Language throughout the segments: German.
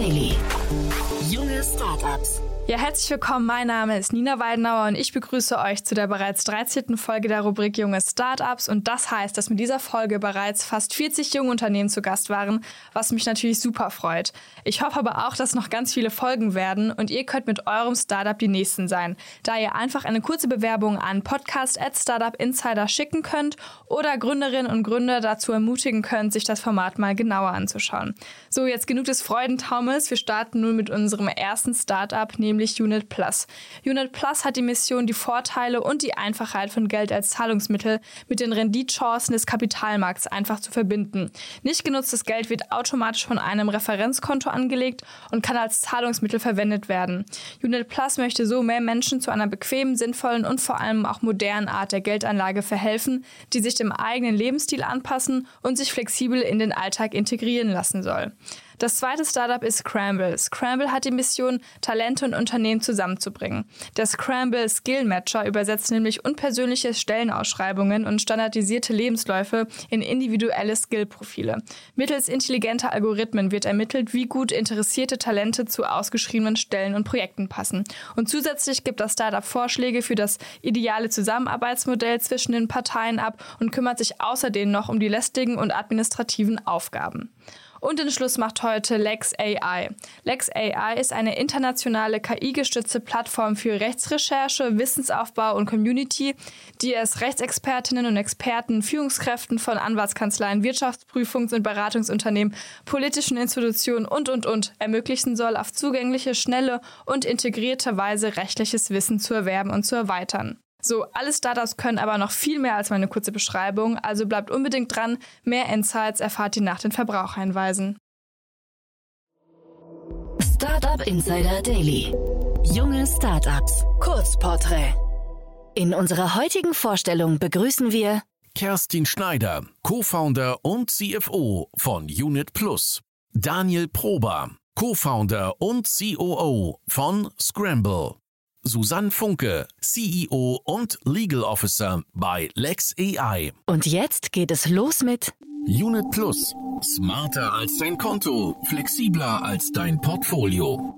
Daily. Junge Startups. Ja, herzlich willkommen. Mein Name ist Nina Weidenauer und ich begrüße euch zu der bereits 13. Folge der Rubrik Junge Startups. Und das heißt, dass mit dieser Folge bereits fast 40 junge Unternehmen zu Gast waren, was mich natürlich super freut. Ich hoffe aber auch, dass noch ganz viele Folgen werden und ihr könnt mit eurem Startup die nächsten sein, da ihr einfach eine kurze Bewerbung an Podcast at Startup Insider schicken könnt oder Gründerinnen und Gründer dazu ermutigen könnt, sich das Format mal genauer anzuschauen. So, jetzt genug des Freudentaumels. Wir starten nun mit unserem ersten Startup, nämlich nämlich Unit Plus. Unit Plus hat die Mission, die Vorteile und die Einfachheit von Geld als Zahlungsmittel mit den Renditchancen des Kapitalmarkts einfach zu verbinden. Nicht genutztes Geld wird automatisch von einem Referenzkonto angelegt und kann als Zahlungsmittel verwendet werden. Unit Plus möchte so mehr Menschen zu einer bequemen, sinnvollen und vor allem auch modernen Art der Geldanlage verhelfen, die sich dem eigenen Lebensstil anpassen und sich flexibel in den Alltag integrieren lassen soll. Das zweite Startup ist Scramble. Scramble hat die Mission, Talente und Unternehmen zusammenzubringen. Der Scramble Skill Matcher übersetzt nämlich unpersönliche Stellenausschreibungen und standardisierte Lebensläufe in individuelle Skillprofile. Mittels intelligenter Algorithmen wird ermittelt, wie gut interessierte Talente zu ausgeschriebenen Stellen und Projekten passen. Und zusätzlich gibt das Startup Vorschläge für das ideale Zusammenarbeitsmodell zwischen den Parteien ab und kümmert sich außerdem noch um die lästigen und administrativen Aufgaben. Und den Schluss macht heute Lex AI. Lex AI ist eine internationale KI-gestützte Plattform für Rechtsrecherche, Wissensaufbau und Community, die es Rechtsexpertinnen und Experten, Führungskräften von Anwaltskanzleien, Wirtschaftsprüfungs- und Beratungsunternehmen, politischen Institutionen und, und, und ermöglichen soll, auf zugängliche, schnelle und integrierte Weise rechtliches Wissen zu erwerben und zu erweitern. So, alle Startups können aber noch viel mehr als meine kurze Beschreibung, also bleibt unbedingt dran. Mehr Insights erfahrt ihr nach den Verbraucherhinweisen. Startup Insider Daily. Junge Startups. Kurzporträt. In unserer heutigen Vorstellung begrüßen wir Kerstin Schneider, Co-Founder und CFO von Unit Plus. Daniel Prober, Co-Founder und COO von Scramble. Susanne Funke, CEO und Legal Officer bei Lex AI. Und jetzt geht es los mit Unit Plus. Smarter als dein Konto, flexibler als dein Portfolio.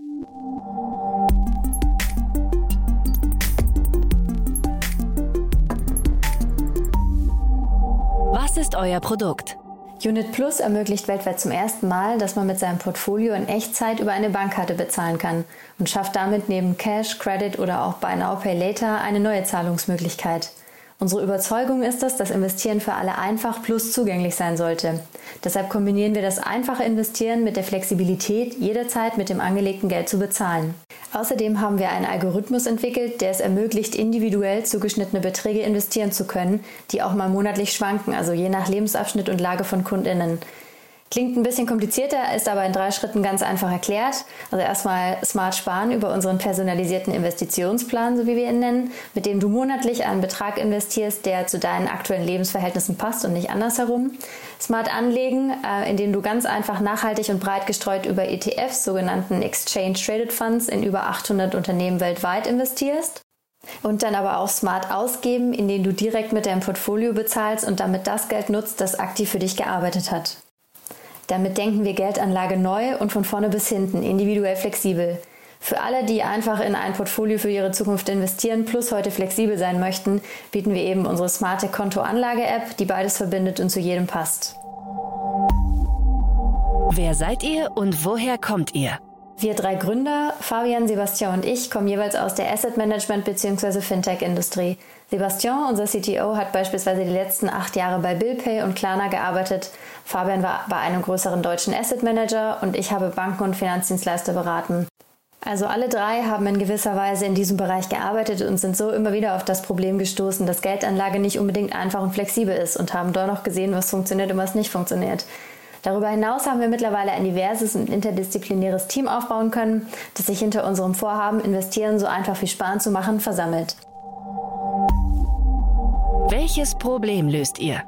Was ist euer Produkt? Unit Plus ermöglicht weltweit zum ersten Mal, dass man mit seinem Portfolio in Echtzeit über eine Bankkarte bezahlen kann und schafft damit neben Cash, Credit oder auch Buy Now Pay Later eine neue Zahlungsmöglichkeit. Unsere Überzeugung ist es, dass Investieren für alle einfach plus zugänglich sein sollte. Deshalb kombinieren wir das einfache Investieren mit der Flexibilität, jederzeit mit dem angelegten Geld zu bezahlen. Außerdem haben wir einen Algorithmus entwickelt, der es ermöglicht, individuell zugeschnittene Beträge investieren zu können, die auch mal monatlich schwanken, also je nach Lebensabschnitt und Lage von Kundinnen. Klingt ein bisschen komplizierter, ist aber in drei Schritten ganz einfach erklärt. Also erstmal smart sparen über unseren personalisierten Investitionsplan, so wie wir ihn nennen, mit dem du monatlich einen Betrag investierst, der zu deinen aktuellen Lebensverhältnissen passt und nicht andersherum. Smart anlegen, äh, indem du ganz einfach nachhaltig und breit gestreut über ETFs, sogenannten Exchange Traded Funds, in über 800 Unternehmen weltweit investierst. Und dann aber auch smart ausgeben, indem du direkt mit deinem Portfolio bezahlst und damit das Geld nutzt, das aktiv für dich gearbeitet hat. Damit denken wir Geldanlage neu und von vorne bis hinten, individuell flexibel. Für alle, die einfach in ein Portfolio für ihre Zukunft investieren, plus heute flexibel sein möchten, bieten wir eben unsere smarte Konto-Anlage-App, die beides verbindet und zu jedem passt. Wer seid ihr und woher kommt ihr? Wir drei Gründer, Fabian, Sebastian und ich, kommen jeweils aus der Asset Management bzw. Fintech-Industrie. Sebastian, unser CTO, hat beispielsweise die letzten acht Jahre bei BillPay und Klarna gearbeitet. Fabian war bei einem größeren deutschen Asset Manager und ich habe Banken und Finanzdienstleister beraten. Also alle drei haben in gewisser Weise in diesem Bereich gearbeitet und sind so immer wieder auf das Problem gestoßen, dass Geldanlage nicht unbedingt einfach und flexibel ist und haben doch noch gesehen, was funktioniert und was nicht funktioniert. Darüber hinaus haben wir mittlerweile ein diverses und interdisziplinäres Team aufbauen können, das sich hinter unserem Vorhaben, investieren so einfach wie sparen zu machen, versammelt. Welches Problem löst ihr?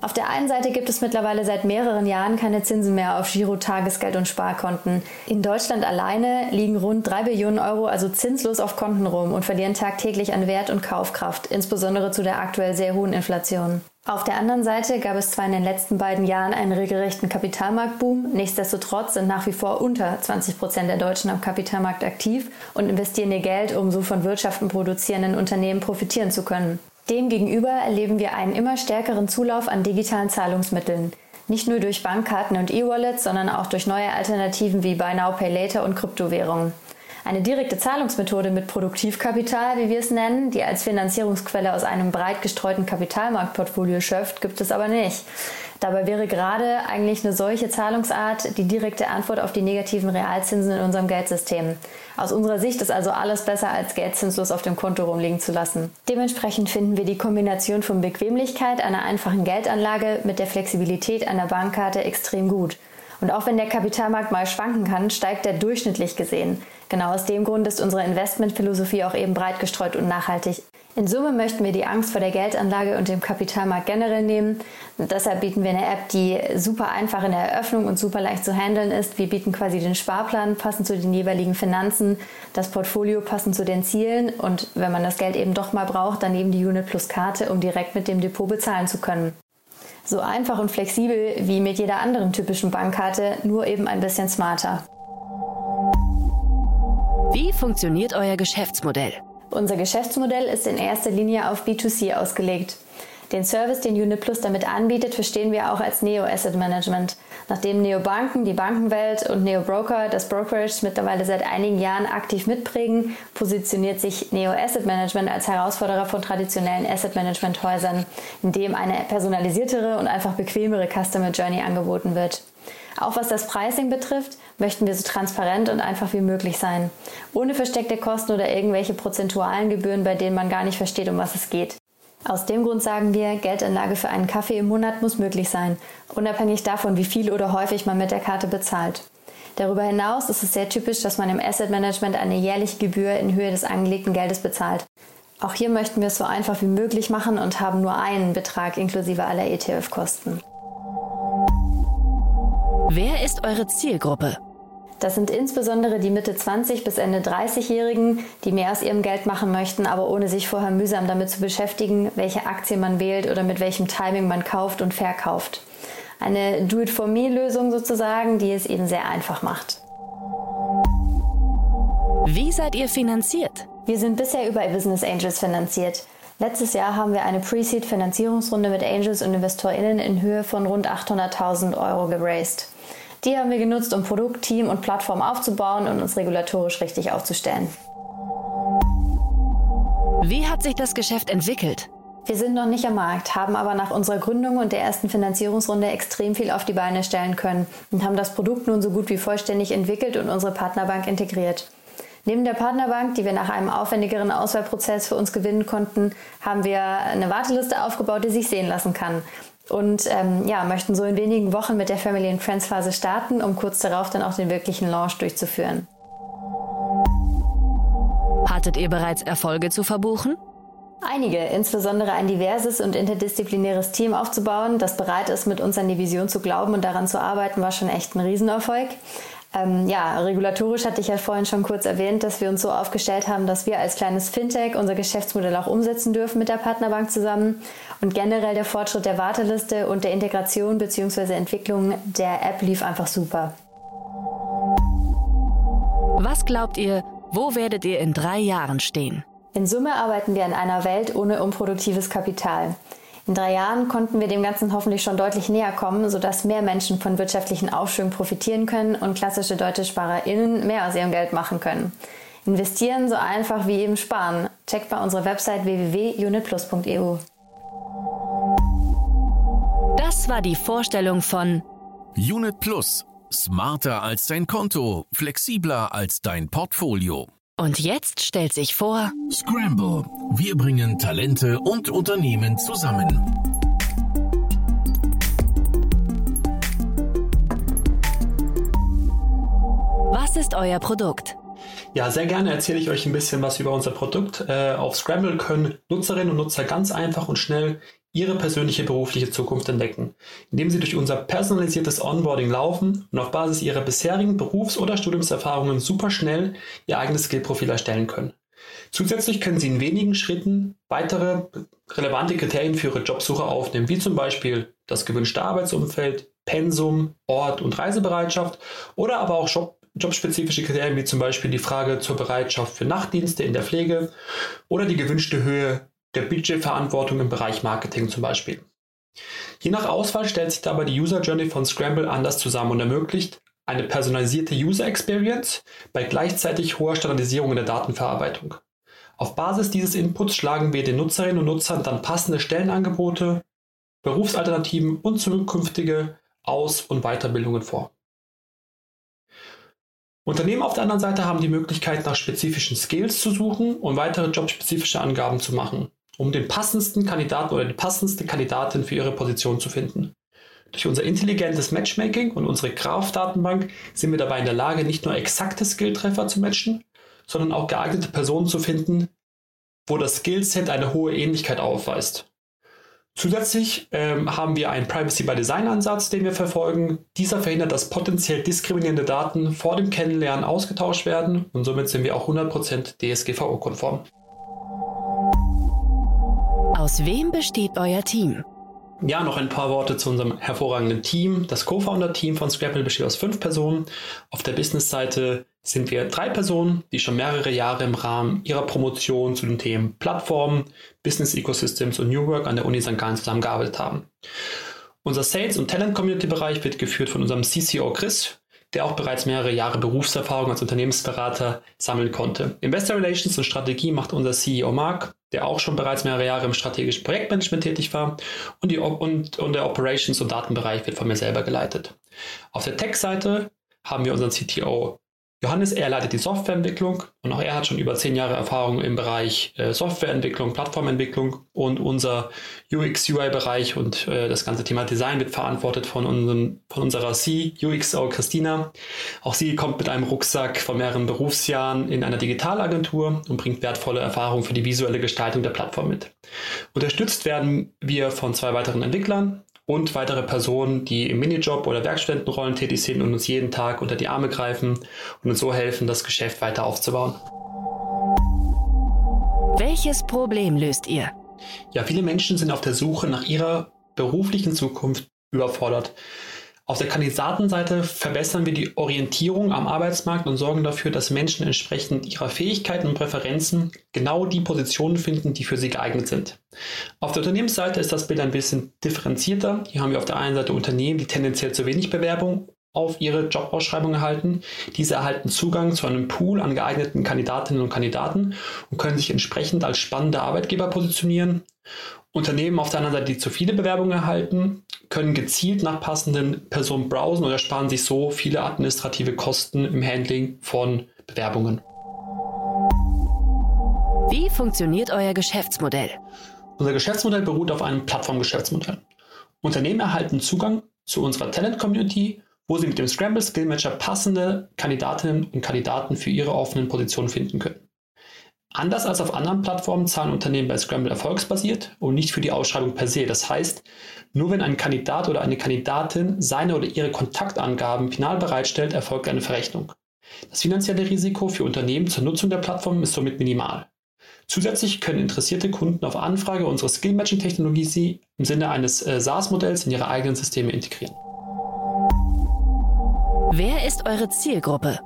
Auf der einen Seite gibt es mittlerweile seit mehreren Jahren keine Zinsen mehr auf Giro, Tagesgeld und Sparkonten. In Deutschland alleine liegen rund 3 Billionen Euro also zinslos auf Konten rum und verlieren tagtäglich an Wert und Kaufkraft, insbesondere zu der aktuell sehr hohen Inflation. Auf der anderen Seite gab es zwar in den letzten beiden Jahren einen regelrechten Kapitalmarktboom, nichtsdestotrotz sind nach wie vor unter 20 Prozent der Deutschen am Kapitalmarkt aktiv und investieren ihr Geld, um so von Wirtschaften produzierenden Unternehmen profitieren zu können. Demgegenüber erleben wir einen immer stärkeren Zulauf an digitalen Zahlungsmitteln. Nicht nur durch Bankkarten und E-Wallets, sondern auch durch neue Alternativen wie Buy Now Pay Later und Kryptowährungen. Eine direkte Zahlungsmethode mit Produktivkapital, wie wir es nennen, die als Finanzierungsquelle aus einem breit gestreuten Kapitalmarktportfolio schöpft, gibt es aber nicht. Dabei wäre gerade eigentlich eine solche Zahlungsart die direkte Antwort auf die negativen Realzinsen in unserem Geldsystem. Aus unserer Sicht ist also alles besser, als Geld zinslos auf dem Konto rumliegen zu lassen. Dementsprechend finden wir die Kombination von Bequemlichkeit einer einfachen Geldanlage mit der Flexibilität einer Bankkarte extrem gut. Und auch wenn der Kapitalmarkt mal schwanken kann, steigt er durchschnittlich gesehen. Genau aus dem Grund ist unsere Investmentphilosophie auch eben breit gestreut und nachhaltig. In Summe möchten wir die Angst vor der Geldanlage und dem Kapitalmarkt generell nehmen. Und deshalb bieten wir eine App, die super einfach in der Eröffnung und super leicht zu handeln ist. Wir bieten quasi den Sparplan passend zu den jeweiligen Finanzen, das Portfolio passend zu den Zielen und wenn man das Geld eben doch mal braucht, dann eben die Unit Plus Karte, um direkt mit dem Depot bezahlen zu können. So einfach und flexibel wie mit jeder anderen typischen Bankkarte, nur eben ein bisschen smarter. Wie funktioniert euer Geschäftsmodell? Unser Geschäftsmodell ist in erster Linie auf B2C ausgelegt. Den Service, den Unit Plus damit anbietet, verstehen wir auch als Neo Asset Management. Nachdem Neo Banken, die Bankenwelt und Neo Broker das Brokerage mittlerweile seit einigen Jahren aktiv mitprägen, positioniert sich Neo Asset Management als Herausforderer von traditionellen Asset Management Häusern, in dem eine personalisiertere und einfach bequemere Customer Journey angeboten wird. Auch was das Pricing betrifft, möchten wir so transparent und einfach wie möglich sein. Ohne versteckte Kosten oder irgendwelche prozentualen Gebühren, bei denen man gar nicht versteht, um was es geht. Aus dem Grund sagen wir, Geldanlage für einen Kaffee im Monat muss möglich sein, unabhängig davon, wie viel oder häufig man mit der Karte bezahlt. Darüber hinaus ist es sehr typisch, dass man im Asset Management eine jährliche Gebühr in Höhe des angelegten Geldes bezahlt. Auch hier möchten wir es so einfach wie möglich machen und haben nur einen Betrag inklusive aller ETF-Kosten. Wer ist eure Zielgruppe? Das sind insbesondere die Mitte 20 bis Ende 30-Jährigen, die mehr aus ihrem Geld machen möchten, aber ohne sich vorher mühsam damit zu beschäftigen, welche Aktie man wählt oder mit welchem Timing man kauft und verkauft. Eine Do-it-for-me-Lösung sozusagen, die es eben sehr einfach macht. Wie seid ihr finanziert? Wir sind bisher über Business Angels finanziert. Letztes Jahr haben wir eine Pre-Seed-Finanzierungsrunde mit Angels und InvestorInnen in Höhe von rund 800.000 Euro geraced. Die haben wir genutzt, um Produkt, Team und Plattform aufzubauen und uns regulatorisch richtig aufzustellen. Wie hat sich das Geschäft entwickelt? Wir sind noch nicht am Markt, haben aber nach unserer Gründung und der ersten Finanzierungsrunde extrem viel auf die Beine stellen können und haben das Produkt nun so gut wie vollständig entwickelt und unsere Partnerbank integriert. Neben der Partnerbank, die wir nach einem aufwendigeren Auswahlprozess für uns gewinnen konnten, haben wir eine Warteliste aufgebaut, die sich sehen lassen kann und ähm, ja, möchten so in wenigen Wochen mit der Family and Friends Phase starten, um kurz darauf dann auch den wirklichen Launch durchzuführen. Hattet ihr bereits Erfolge zu verbuchen? Einige, insbesondere ein diverses und interdisziplinäres Team aufzubauen, das bereit ist, mit uns an die Vision zu glauben und daran zu arbeiten, war schon echt ein Riesenerfolg. Ähm, ja, regulatorisch hatte ich ja vorhin schon kurz erwähnt, dass wir uns so aufgestellt haben, dass wir als kleines Fintech unser Geschäftsmodell auch umsetzen dürfen mit der Partnerbank zusammen. Und generell der Fortschritt der Warteliste und der Integration bzw. Entwicklung der App lief einfach super. Was glaubt ihr, wo werdet ihr in drei Jahren stehen? In Summe arbeiten wir in einer Welt ohne unproduktives Kapital. In drei Jahren konnten wir dem Ganzen hoffentlich schon deutlich näher kommen, sodass mehr Menschen von wirtschaftlichen Aufschwung profitieren können und klassische deutsche SparerInnen mehr aus ihrem Geld machen können. Investieren so einfach wie eben sparen. Checkt bei unserer Website www.unitplus.eu. Das war die Vorstellung von Unit Plus. Smarter als dein Konto, flexibler als dein Portfolio. Und jetzt stellt sich vor Scramble. Wir bringen Talente und Unternehmen zusammen. Was ist euer Produkt? Ja, sehr gerne erzähle ich euch ein bisschen was über unser Produkt. Äh, auf Scramble können Nutzerinnen und Nutzer ganz einfach und schnell ihre persönliche berufliche Zukunft entdecken, indem sie durch unser personalisiertes Onboarding laufen und auf Basis ihrer bisherigen Berufs- oder Studiumserfahrungen super schnell ihr eigenes Skillprofil erstellen können. Zusätzlich können Sie in wenigen Schritten weitere relevante Kriterien für Ihre Jobsuche aufnehmen, wie zum Beispiel das gewünschte Arbeitsumfeld, Pensum, Ort und Reisebereitschaft oder aber auch Job jobspezifische Kriterien wie zum Beispiel die Frage zur Bereitschaft für Nachtdienste in der Pflege oder die gewünschte Höhe der Budgetverantwortung im Bereich Marketing zum Beispiel. Je nach Auswahl stellt sich dabei die User Journey von Scramble anders zusammen und ermöglicht eine personalisierte User Experience bei gleichzeitig hoher Standardisierung in der Datenverarbeitung. Auf Basis dieses Inputs schlagen wir den Nutzerinnen und Nutzern dann passende Stellenangebote, Berufsalternativen und zukünftige Aus- und Weiterbildungen vor. Unternehmen auf der anderen Seite haben die Möglichkeit, nach spezifischen Skills zu suchen und weitere jobspezifische Angaben zu machen, um den passendsten Kandidaten oder die passendste Kandidatin für ihre Position zu finden. Durch unser intelligentes Matchmaking und unsere Graph-Datenbank sind wir dabei in der Lage, nicht nur exakte Skilltreffer zu matchen, sondern auch geeignete Personen zu finden, wo das Skillset eine hohe Ähnlichkeit aufweist. Zusätzlich ähm, haben wir einen Privacy by Design Ansatz, den wir verfolgen. Dieser verhindert, dass potenziell diskriminierende Daten vor dem Kennenlernen ausgetauscht werden und somit sind wir auch 100% DSGVO-konform. Aus wem besteht euer Team? Ja, noch ein paar Worte zu unserem hervorragenden Team. Das Co-Founder-Team von Scrapple besteht aus fünf Personen. Auf der Business-Seite sind wir drei Personen, die schon mehrere Jahre im Rahmen ihrer Promotion zu den Themen Plattformen, Business Ecosystems und New Work an der Uni St. Gallen zusammengearbeitet haben. Unser Sales- und Talent-Community-Bereich wird geführt von unserem CCO Chris, der auch bereits mehrere Jahre Berufserfahrung als Unternehmensberater sammeln konnte. Investor Relations und Strategie macht unser CEO Mark, der auch schon bereits mehrere Jahre im strategischen Projektmanagement tätig war. Und, die, und, und der Operations- und Datenbereich wird von mir selber geleitet. Auf der Tech-Seite haben wir unseren CTO Johannes, er leitet die Softwareentwicklung und auch er hat schon über zehn Jahre Erfahrung im Bereich äh, Softwareentwicklung, Plattformentwicklung und unser UX-UI-Bereich und äh, das ganze Thema Design wird verantwortet von, unserem, von unserer C, UXO Christina. Auch sie kommt mit einem Rucksack von mehreren Berufsjahren in einer Digitalagentur und bringt wertvolle Erfahrungen für die visuelle Gestaltung der Plattform mit. Unterstützt werden wir von zwei weiteren Entwicklern, und weitere Personen, die im Minijob oder Werkstudentenrollen tätig sind und uns jeden Tag unter die Arme greifen und uns so helfen, das Geschäft weiter aufzubauen. Welches Problem löst ihr? Ja, viele Menschen sind auf der Suche nach ihrer beruflichen Zukunft überfordert. Auf der Kandidatenseite verbessern wir die Orientierung am Arbeitsmarkt und sorgen dafür, dass Menschen entsprechend ihrer Fähigkeiten und Präferenzen genau die Positionen finden, die für sie geeignet sind. Auf der Unternehmensseite ist das Bild ein bisschen differenzierter. Hier haben wir auf der einen Seite Unternehmen, die tendenziell zu wenig Bewerbung auf ihre Jobausschreibung erhalten. Diese erhalten Zugang zu einem Pool an geeigneten Kandidatinnen und Kandidaten und können sich entsprechend als spannende Arbeitgeber positionieren. Unternehmen auf der anderen Seite, die zu viele Bewerbungen erhalten, können gezielt nach passenden Personen browsen oder sparen sich so viele administrative Kosten im Handling von Bewerbungen. Wie funktioniert euer Geschäftsmodell? Unser Geschäftsmodell beruht auf einem Plattformgeschäftsmodell. Unternehmen erhalten Zugang zu unserer Talent-Community, wo sie mit dem Scramble Skill Matcher passende Kandidatinnen und Kandidaten für ihre offenen Positionen finden können. Anders als auf anderen Plattformen zahlen Unternehmen bei Scramble erfolgsbasiert und nicht für die Ausschreibung per se. Das heißt, nur wenn ein Kandidat oder eine Kandidatin seine oder ihre Kontaktangaben final bereitstellt, erfolgt eine Verrechnung. Das finanzielle Risiko für Unternehmen zur Nutzung der Plattform ist somit minimal. Zusätzlich können interessierte Kunden auf Anfrage unsere Skill-Matching-Technologie im Sinne eines äh, SaaS-Modells in ihre eigenen Systeme integrieren. Wer ist eure Zielgruppe?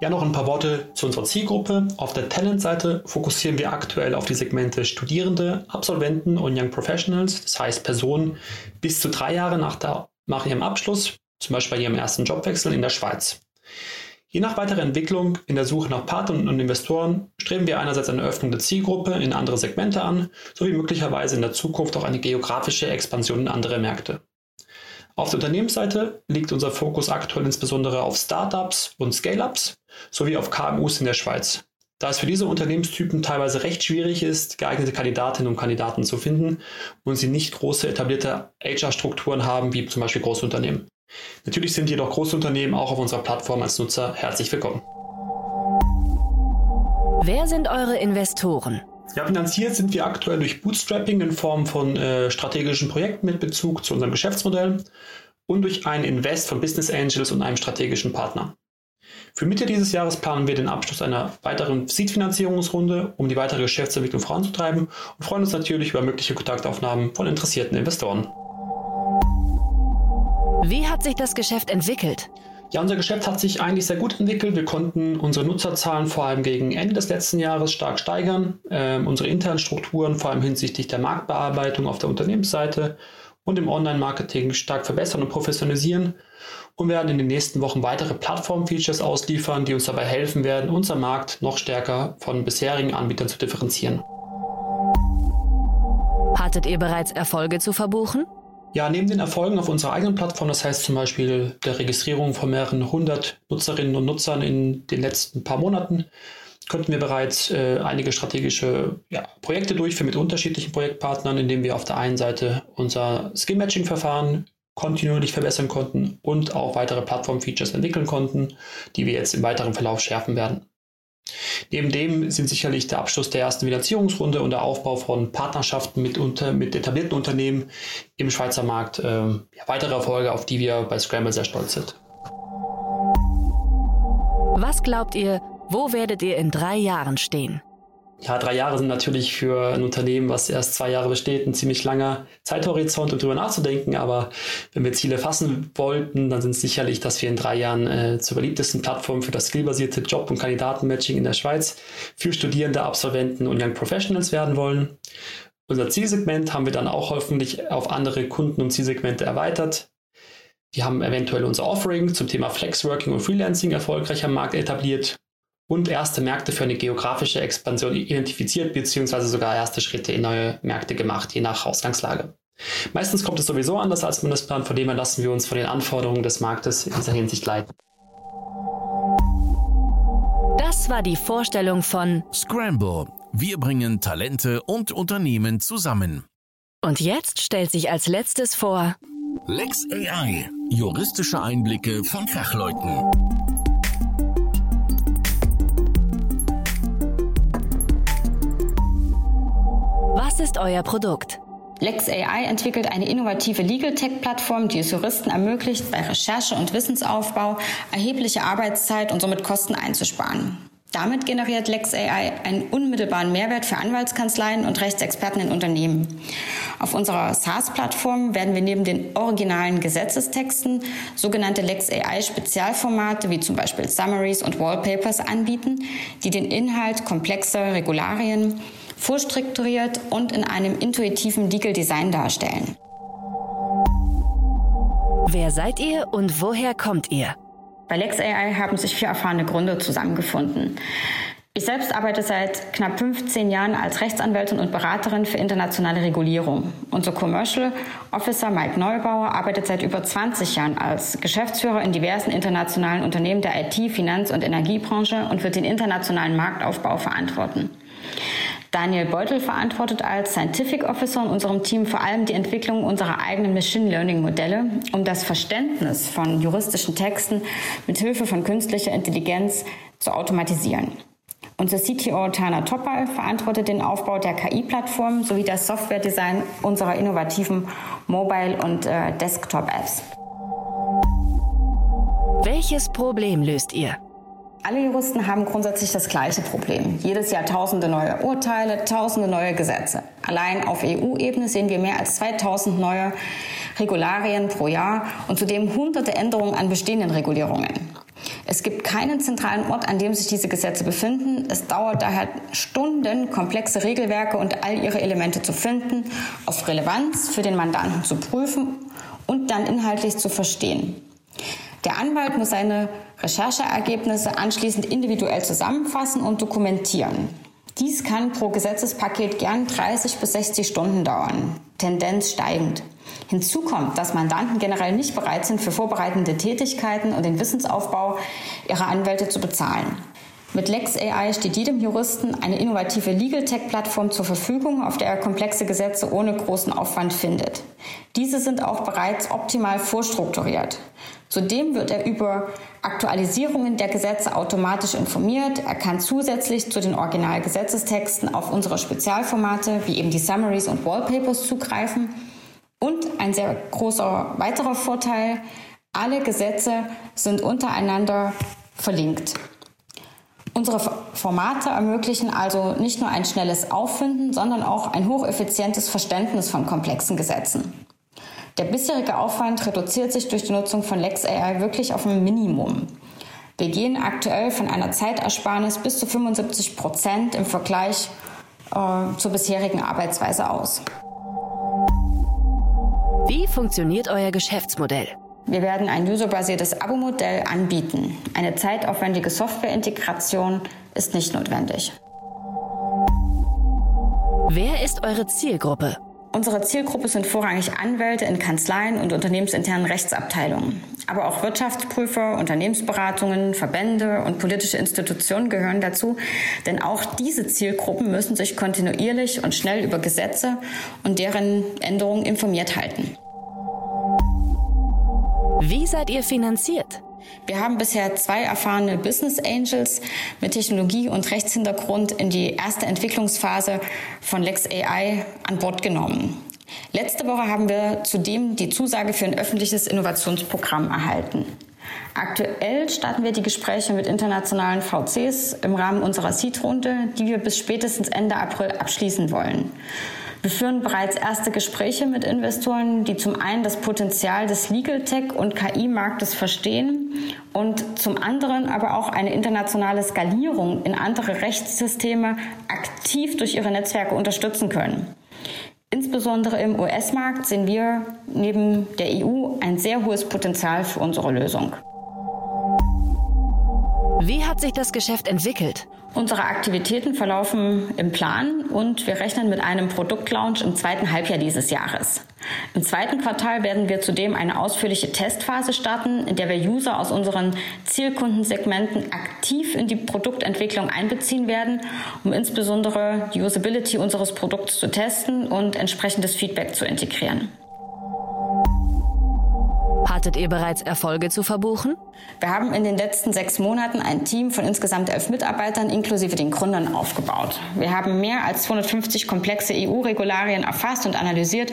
Ja, noch ein paar Worte zu unserer Zielgruppe. Auf der Talent-Seite fokussieren wir aktuell auf die Segmente Studierende, Absolventen und Young Professionals, das heißt Personen bis zu drei Jahre nach, der, nach ihrem Abschluss, zum Beispiel bei ihrem ersten Jobwechsel in der Schweiz. Je nach weiterer Entwicklung in der Suche nach Partnern und Investoren streben wir einerseits eine Öffnung der Zielgruppe in andere Segmente an, sowie möglicherweise in der Zukunft auch eine geografische Expansion in andere Märkte. Auf der Unternehmensseite liegt unser Fokus aktuell insbesondere auf Startups und Scale-ups sowie auf KMUs in der Schweiz. Da es für diese Unternehmenstypen teilweise recht schwierig ist, geeignete Kandidatinnen und Kandidaten zu finden und sie nicht große etablierte HR-Strukturen haben, wie zum Beispiel Großunternehmen. Natürlich sind jedoch Großunternehmen auch auf unserer Plattform als Nutzer herzlich willkommen. Wer sind eure Investoren? Ja, finanziert sind wir aktuell durch Bootstrapping in Form von äh, strategischen Projekten mit Bezug zu unserem Geschäftsmodell und durch einen Invest von Business Angels und einem strategischen Partner. Für Mitte dieses Jahres planen wir den Abschluss einer weiteren Seed-Finanzierungsrunde, um die weitere Geschäftsentwicklung voranzutreiben und freuen uns natürlich über mögliche Kontaktaufnahmen von interessierten Investoren. Wie hat sich das Geschäft entwickelt? Ja, unser Geschäft hat sich eigentlich sehr gut entwickelt. Wir konnten unsere Nutzerzahlen vor allem gegen Ende des letzten Jahres stark steigern, ähm, unsere internen Strukturen vor allem hinsichtlich der Marktbearbeitung auf der Unternehmensseite und im Online-Marketing stark verbessern und professionalisieren und werden in den nächsten Wochen weitere Plattform-Features ausliefern, die uns dabei helfen werden, unser Markt noch stärker von bisherigen Anbietern zu differenzieren. Hattet ihr bereits Erfolge zu verbuchen? Ja, neben den Erfolgen auf unserer eigenen Plattform, das heißt zum Beispiel der Registrierung von mehreren hundert Nutzerinnen und Nutzern in den letzten paar Monaten, konnten wir bereits äh, einige strategische ja, Projekte durchführen mit unterschiedlichen Projektpartnern, indem wir auf der einen Seite unser Skill-Matching-Verfahren kontinuierlich verbessern konnten und auch weitere Plattform-Features entwickeln konnten, die wir jetzt im weiteren Verlauf schärfen werden. Neben dem sind sicherlich der Abschluss der ersten Finanzierungsrunde und der Aufbau von Partnerschaften mit, unter, mit etablierten Unternehmen im Schweizer Markt äh, weitere Erfolge, auf die wir bei Scramble sehr stolz sind. Was glaubt ihr, wo werdet ihr in drei Jahren stehen? Ja, drei Jahre sind natürlich für ein Unternehmen, was erst zwei Jahre besteht, ein ziemlich langer Zeithorizont, um darüber nachzudenken. Aber wenn wir Ziele fassen wollten, dann sind es sicherlich, dass wir in drei Jahren äh, zur beliebtesten Plattform für das skillbasierte Job- und Kandidatenmatching in der Schweiz für Studierende, Absolventen und Young Professionals werden wollen. Unser Zielsegment haben wir dann auch hoffentlich auf andere Kunden und Zielsegmente erweitert. Wir haben eventuell unser Offering zum Thema Flexworking und Freelancing erfolgreich am Markt etabliert und erste Märkte für eine geografische Expansion identifiziert, beziehungsweise sogar erste Schritte in neue Märkte gemacht, je nach Ausgangslage. Meistens kommt es sowieso anders als man das plant, von dem her lassen wir uns von den Anforderungen des Marktes in dieser Hinsicht leiten. Das war die Vorstellung von Scramble. Wir bringen Talente und Unternehmen zusammen. Und jetzt stellt sich als letztes vor Lex AI. Juristische Einblicke von Fachleuten. Ist euer Produkt? LexAI entwickelt eine innovative Legal Tech-Plattform, die es Juristen ermöglicht, bei Recherche und Wissensaufbau erhebliche Arbeitszeit und somit Kosten einzusparen. Damit generiert LexAI einen unmittelbaren Mehrwert für Anwaltskanzleien und Rechtsexperten in Unternehmen. Auf unserer SaaS-Plattform werden wir neben den originalen Gesetzestexten sogenannte LexAI-Spezialformate wie zum Beispiel Summaries und Wallpapers anbieten, die den Inhalt komplexer Regularien vorstrukturiert und in einem intuitiven Legal Design darstellen. Wer seid ihr und woher kommt ihr? Bei LexAI haben sich vier erfahrene Gründer zusammengefunden. Ich selbst arbeite seit knapp 15 Jahren als Rechtsanwältin und Beraterin für internationale Regulierung. Unser Commercial Officer Mike Neubauer arbeitet seit über 20 Jahren als Geschäftsführer in diversen internationalen Unternehmen der IT-, Finanz- und Energiebranche und wird den internationalen Marktaufbau verantworten. Daniel Beutel verantwortet als Scientific Officer in unserem Team vor allem die Entwicklung unserer eigenen Machine Learning Modelle, um das Verständnis von juristischen Texten mit Hilfe von künstlicher Intelligenz zu automatisieren. Unser CTO Tana Topal verantwortet den Aufbau der KI-Plattform sowie das Software-Design unserer innovativen Mobile- und äh, Desktop-Apps. Welches Problem löst ihr? Alle Juristen haben grundsätzlich das gleiche Problem. Jedes Jahr tausende neue Urteile, tausende neue Gesetze. Allein auf EU-Ebene sehen wir mehr als 2000 neue Regularien pro Jahr und zudem hunderte Änderungen an bestehenden Regulierungen. Es gibt keinen zentralen Ort, an dem sich diese Gesetze befinden. Es dauert daher Stunden, komplexe Regelwerke und all ihre Elemente zu finden, auf Relevanz für den Mandanten zu prüfen und dann inhaltlich zu verstehen. Der Anwalt muss seine Rechercheergebnisse anschließend individuell zusammenfassen und dokumentieren. Dies kann pro Gesetzespaket gern 30 bis 60 Stunden dauern, Tendenz steigend. Hinzu kommt, dass Mandanten generell nicht bereit sind, für vorbereitende Tätigkeiten und den Wissensaufbau ihrer Anwälte zu bezahlen. Mit LexAI steht jedem Juristen eine innovative Legal Tech-Plattform zur Verfügung, auf der er komplexe Gesetze ohne großen Aufwand findet. Diese sind auch bereits optimal vorstrukturiert. Zudem wird er über Aktualisierungen der Gesetze automatisch informiert. Er kann zusätzlich zu den Originalgesetzestexten auf unsere Spezialformate wie eben die Summaries und Wallpapers zugreifen. Und ein sehr großer weiterer Vorteil, alle Gesetze sind untereinander verlinkt. Unsere Formate ermöglichen also nicht nur ein schnelles Auffinden, sondern auch ein hocheffizientes Verständnis von komplexen Gesetzen. Der bisherige Aufwand reduziert sich durch die Nutzung von LexAI wirklich auf ein Minimum. Wir gehen aktuell von einer Zeitersparnis bis zu 75 Prozent im Vergleich äh, zur bisherigen Arbeitsweise aus. Wie funktioniert euer Geschäftsmodell? Wir werden ein userbasiertes Abo-Modell anbieten. Eine zeitaufwendige Softwareintegration ist nicht notwendig. Wer ist eure Zielgruppe? Unsere Zielgruppe sind vorrangig Anwälte in Kanzleien und unternehmensinternen Rechtsabteilungen. Aber auch Wirtschaftsprüfer, Unternehmensberatungen, Verbände und politische Institutionen gehören dazu, denn auch diese Zielgruppen müssen sich kontinuierlich und schnell über Gesetze und deren Änderungen informiert halten. Wie seid ihr finanziert? Wir haben bisher zwei erfahrene Business Angels mit Technologie- und Rechtshintergrund in die erste Entwicklungsphase von Lex AI an Bord genommen. Letzte Woche haben wir zudem die Zusage für ein öffentliches Innovationsprogramm erhalten. Aktuell starten wir die Gespräche mit internationalen VCs im Rahmen unserer Seed-Runde, die wir bis spätestens Ende April abschließen wollen. Wir führen bereits erste Gespräche mit Investoren, die zum einen das Potenzial des Legal Tech und KI-Marktes verstehen und zum anderen aber auch eine internationale Skalierung in andere Rechtssysteme aktiv durch ihre Netzwerke unterstützen können. Insbesondere im US-Markt sehen wir neben der EU ein sehr hohes Potenzial für unsere Lösung. Wie hat sich das Geschäft entwickelt? Unsere Aktivitäten verlaufen im Plan und wir rechnen mit einem Produktlaunch im zweiten Halbjahr dieses Jahres. Im zweiten Quartal werden wir zudem eine ausführliche Testphase starten, in der wir User aus unseren Zielkundensegmenten aktiv in die Produktentwicklung einbeziehen werden, um insbesondere die Usability unseres Produkts zu testen und entsprechendes Feedback zu integrieren. Hattet ihr bereits Erfolge zu verbuchen? Wir haben in den letzten sechs Monaten ein Team von insgesamt elf Mitarbeitern inklusive den Gründern aufgebaut. Wir haben mehr als 250 komplexe EU-Regularien erfasst und analysiert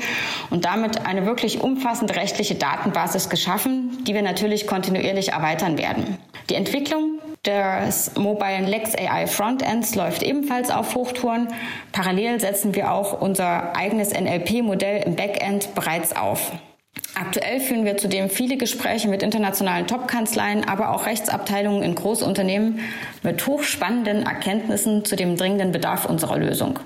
und damit eine wirklich umfassende rechtliche Datenbasis geschaffen, die wir natürlich kontinuierlich erweitern werden. Die Entwicklung des mobilen Lex AI Frontends läuft ebenfalls auf Hochtouren. Parallel setzen wir auch unser eigenes NLP-Modell im Backend bereits auf. Aktuell führen wir zudem viele Gespräche mit internationalen Top-Kanzleien, aber auch Rechtsabteilungen in Großunternehmen mit hochspannenden Erkenntnissen zu dem dringenden Bedarf unserer Lösung.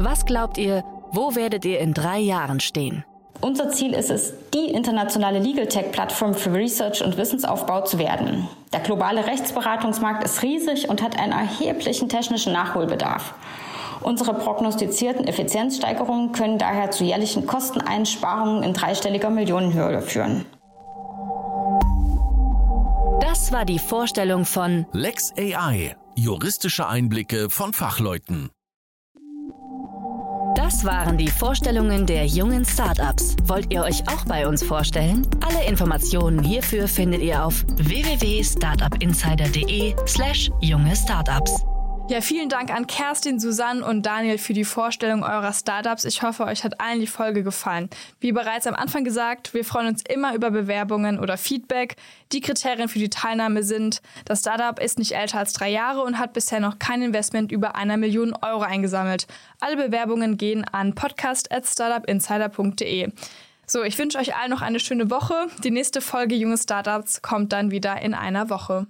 Was glaubt ihr, wo werdet ihr in drei Jahren stehen? Unser Ziel ist es, die internationale Legal Tech-Plattform für Research und Wissensaufbau zu werden. Der globale Rechtsberatungsmarkt ist riesig und hat einen erheblichen technischen Nachholbedarf. Unsere prognostizierten Effizienzsteigerungen können daher zu jährlichen Kosteneinsparungen in dreistelliger Millionenhöhe führen. Das war die Vorstellung von Lex AI. Juristische Einblicke von Fachleuten. Das waren die Vorstellungen der jungen Startups. Wollt ihr euch auch bei uns vorstellen? Alle Informationen hierfür findet ihr auf www.startupinsider.de/slash junge Startups. Ja, vielen Dank an Kerstin, Susanne und Daniel für die Vorstellung eurer Startups. Ich hoffe, euch hat allen die Folge gefallen. Wie bereits am Anfang gesagt, wir freuen uns immer über Bewerbungen oder Feedback. Die Kriterien für die Teilnahme sind, das Startup ist nicht älter als drei Jahre und hat bisher noch kein Investment über einer Million Euro eingesammelt. Alle Bewerbungen gehen an podcast.startupinsider.de. So, ich wünsche euch allen noch eine schöne Woche. Die nächste Folge Junge Startups kommt dann wieder in einer Woche.